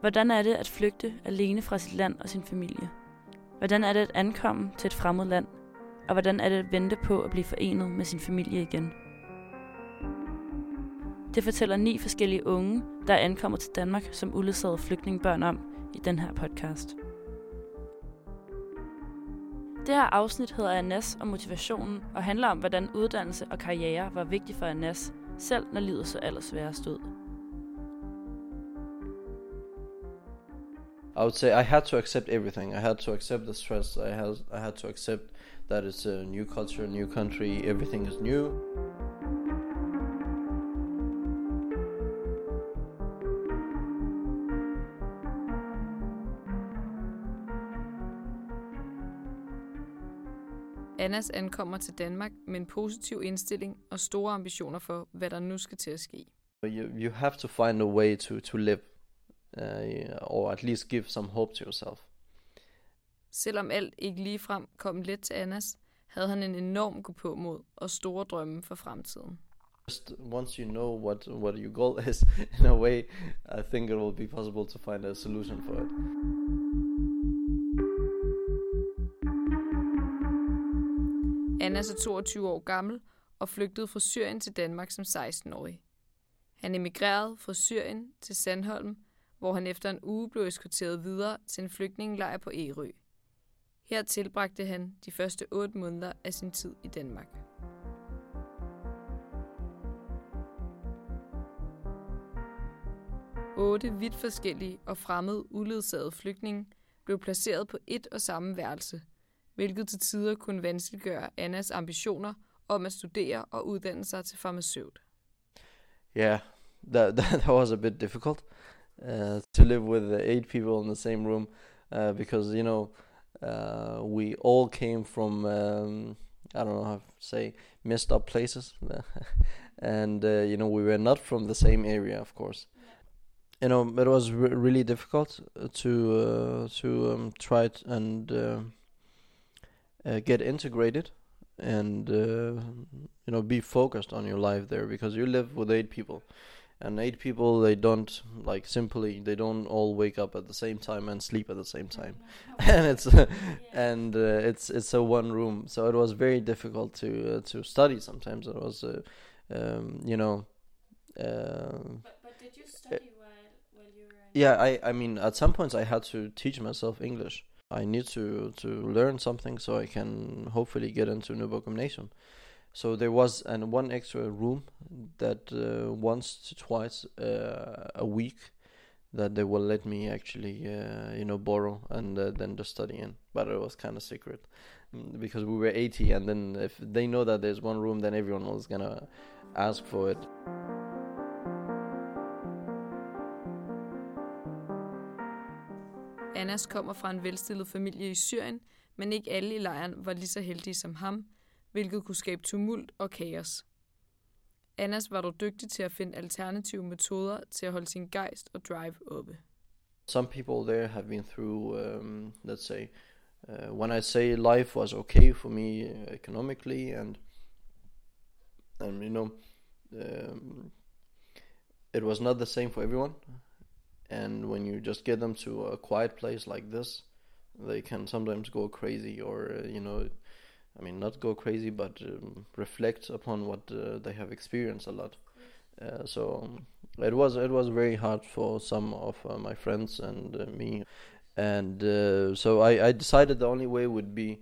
Hvordan er det at flygte alene fra sit land og sin familie? Hvordan er det at ankomme til et fremmed land? Og hvordan er det at vente på at blive forenet med sin familie igen? Det fortæller ni forskellige unge, der er ankommet til Danmark som uledsagede flygtningebørn om i den her podcast. Det her afsnit hedder Anas og motivationen og handler om, hvordan uddannelse og karriere var vigtig for Anas, selv når livet så allersværest ud. I would say I had to accept everything. I had to accept the stress. I had I had to accept that it's a new culture, new country. Everything is new. Annas ankommer til Danmark med en positiv indstilling og store ambitioner for, hvad der nu skal til at ske. You you have to find a way to to live, uh, or at least give some hope to yourself. Selvom alt ikke ligefrem kom let til Annas, havde han en enorm gå på mod og store drømme for fremtiden. Just once you know what what your goal is, in a way, I think it will be possible to find a solution for it. Annas er 22 år gammel og flygtede fra Syrien til Danmark som 16-årig. Han emigrerede fra Syrien til Sandholm, hvor han efter en uge blev eskorteret videre til en flygtningelejr på Ærø. Her tilbragte han de første 8 måneder af sin tid i Danmark. Otte vidt forskellige og fremmede uledsagede flygtninge blev placeret på et og samme værelse, hvilket til tider kunne vanskeliggøre Annas ambitioner om at studere og uddanne sig til farmaceut. Yeah, that that, that was a bit difficult uh, to live with eight people in the same room uh, because you know uh, we all came from um, I don't know how to say messed up places, and uh, you know we were not from the same area, of course. You know, it was re- really difficult to uh, to um, try t- and uh, get integrated and you know be focused on your life there because you live with eight people and eight people they don't like simply they don't all wake up at the same time and sleep at the same time. And it's and uh, it's it's a one room. So it was very difficult to uh, to study sometimes. It was uh, um, you know uh, But, but did you study while, while you were yeah i i mean at some points i had to teach myself english. I need to to learn something so i can hopefully get into Nyborg Gymnasium so there was an one extra room that uh, once to twice uh, a week that they will let me actually uh, you know borrow and uh, then just study in. But it was kind of secret mm, because we were 80 and then if they know that there's one room then everyone was gonna ask for it. Annas kommer fra en velstillet familie i Syrien, men ikke alle i lejren var lige så heldige som ham, hvilket kunne skabe tumult og kaos. Annas var dog dygtig til at finde alternative metoder til at holde sin gejst og drive oppe. some people there have been through um, let's say uh, when i say life was okay for me uh, economically and and you know um, it was not the same for everyone and when you just get them to a quiet place like this they can sometimes go crazy or uh, you know i mean not go crazy but um, reflect upon what uh, they have experienced a lot. Uh, so um, it was it was very hard for some of uh, my friends and uh, me. And uh, so I, I decided the only way would be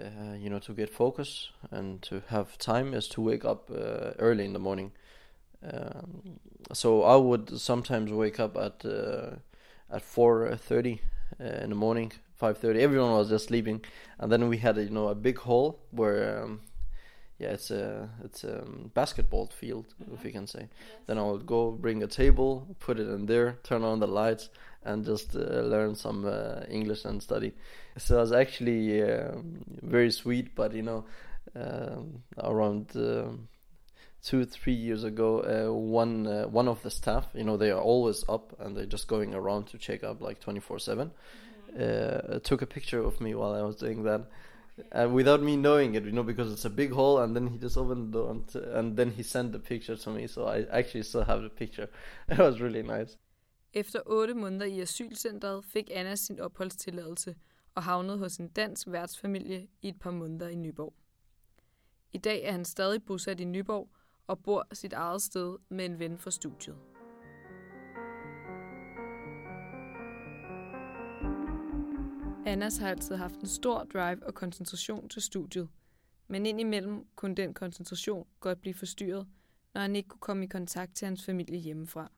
uh, you know to get focus and to have time is to wake up early in the morning. Um, so I would sometimes wake up at at 4:30 uh, in the morning 5:30 everyone was just sleeping and then we had a, you know a big hall where um, yeah, it's a it's a basketball field, if you can say. Then I would go bring a table, put it in there, turn on the lights, and just uh, learn some uh, English and study. So it was actually um, very sweet, but you know, um, around um two three years ago, uh, one uh, one of the staff, you know, they are always up and they're just going around to check up like twenty four seven. Uh, took a picture of me while I was doing that, uh, without me knowing it, you know, because it's a big hole, and then he just opened the door, and, t- and then he sent the picture to me, so I actually still have the picture. It was really nice. Efter otte måneder i asylcentret fik Anna sin opholdstilladelse og havnede hos en dansk værtsfamilie i et par måneder i Nyborg. I dag er han stadig bosat i Nyborg og bor sit eget sted med en ven fra studiet. Annas har altid haft en stor drive og koncentration til studiet, men indimellem kunne den koncentration godt blive forstyrret, når han ikke kunne komme i kontakt til hans familie hjemmefra.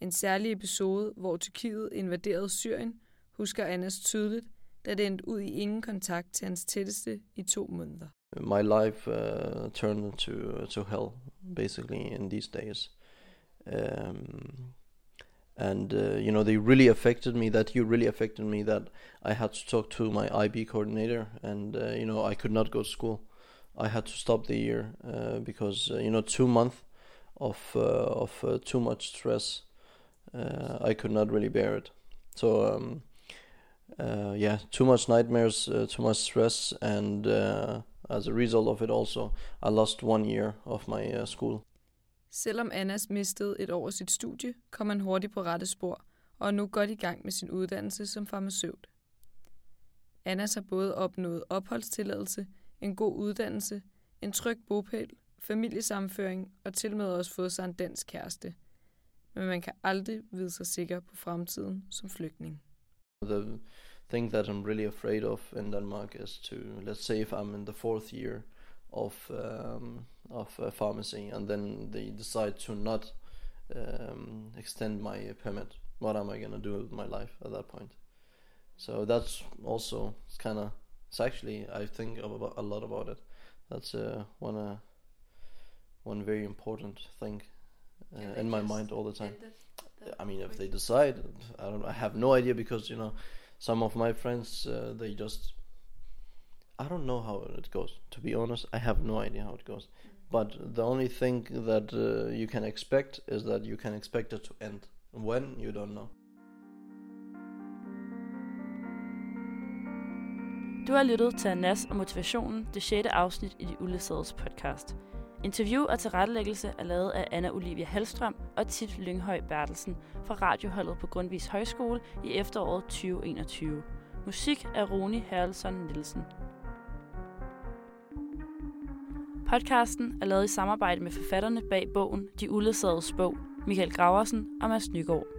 En særlig episode, hvor Tyrkiet invaderede Syrien, husker Annas tydeligt, da det endte ud i ingen kontakt til hans tætteste i to måneder. My life uh, turned to to hell basically in these days. Um, and uh, you know they really affected me that you really affected me that i had to talk to my ib coordinator and uh, you know i could not go to school. I had to stop the year uh, because uh, you know two months of uh, of uh, too much stress i could not really bear it. So um, yeah too much nightmares too much stress and as a result of it also i lost one year of my school Selvom Annas mistede et år af sit studie, kom han hurtigt på rette spor og er nu godt i gang med sin uddannelse som farmaceut. Annas har både opnået opholdstilladelse, en god uddannelse, en tryg bopæl, familiesamføring og til med også fået sig en dansk kæreste. Men man kan aldrig vide sig sikker på fremtiden som flygtning. The thing that I'm really afraid of in Denmark is to, let's say if I'm in the fourth year – of um, of uh, pharmacy, and then they decide to not um, extend my permit. What am I gonna do with my life at that point? So that's also it's kind of it's actually I think about a lot about it. That's uh, one uh, one very important thing uh, in my mind all the time. I mean, if they decide, I don't. I have no idea because you know, some of my friends uh, they just I don't know how it goes. To be honest, I have no idea how it goes. But the only thing that uh, you can expect is that you can expect it to end. When you don't know. Du har lyttet til Nas og Motivationen, det sjette afsnit i de uledsagede podcast. Interview og tilrettelæggelse er lavet af Anna Olivia Halstrøm og Tit Lynghøj Bertelsen fra radioholdet på Grundvis Højskole i efteråret 2021. Musik af Roni Herlson Nielsen. Podcasten er lavet i samarbejde med forfatterne bag bogen De Uledsagedes bog, Michael Graversen og Mads Nygaard.